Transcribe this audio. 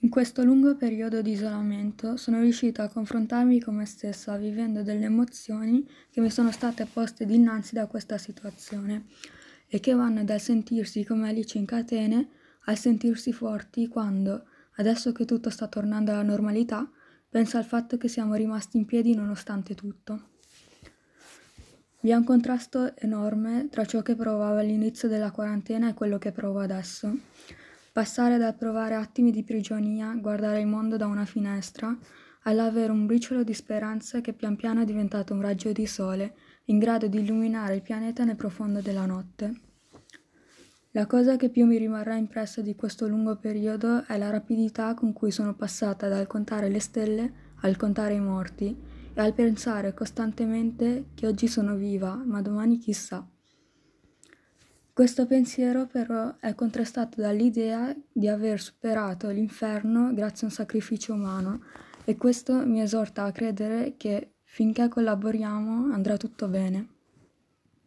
In questo lungo periodo di isolamento sono riuscita a confrontarmi con me stessa vivendo delle emozioni che mi sono state poste dinanzi da questa situazione e che vanno dal sentirsi come Alice in catene al sentirsi forti quando, adesso che tutto sta tornando alla normalità, penso al fatto che siamo rimasti in piedi nonostante tutto. Vi è un contrasto enorme tra ciò che provavo all'inizio della quarantena e quello che provo adesso. Passare dal provare attimi di prigionia, guardare il mondo da una finestra, all'avere un briciolo di speranza che pian piano è diventato un raggio di sole, in grado di illuminare il pianeta nel profondo della notte. La cosa che più mi rimarrà impressa di questo lungo periodo è la rapidità con cui sono passata dal contare le stelle al contare i morti e al pensare costantemente che oggi sono viva, ma domani chissà. Questo pensiero però è contrastato dall'idea di aver superato l'inferno grazie a un sacrificio umano e questo mi esorta a credere che finché collaboriamo andrà tutto bene.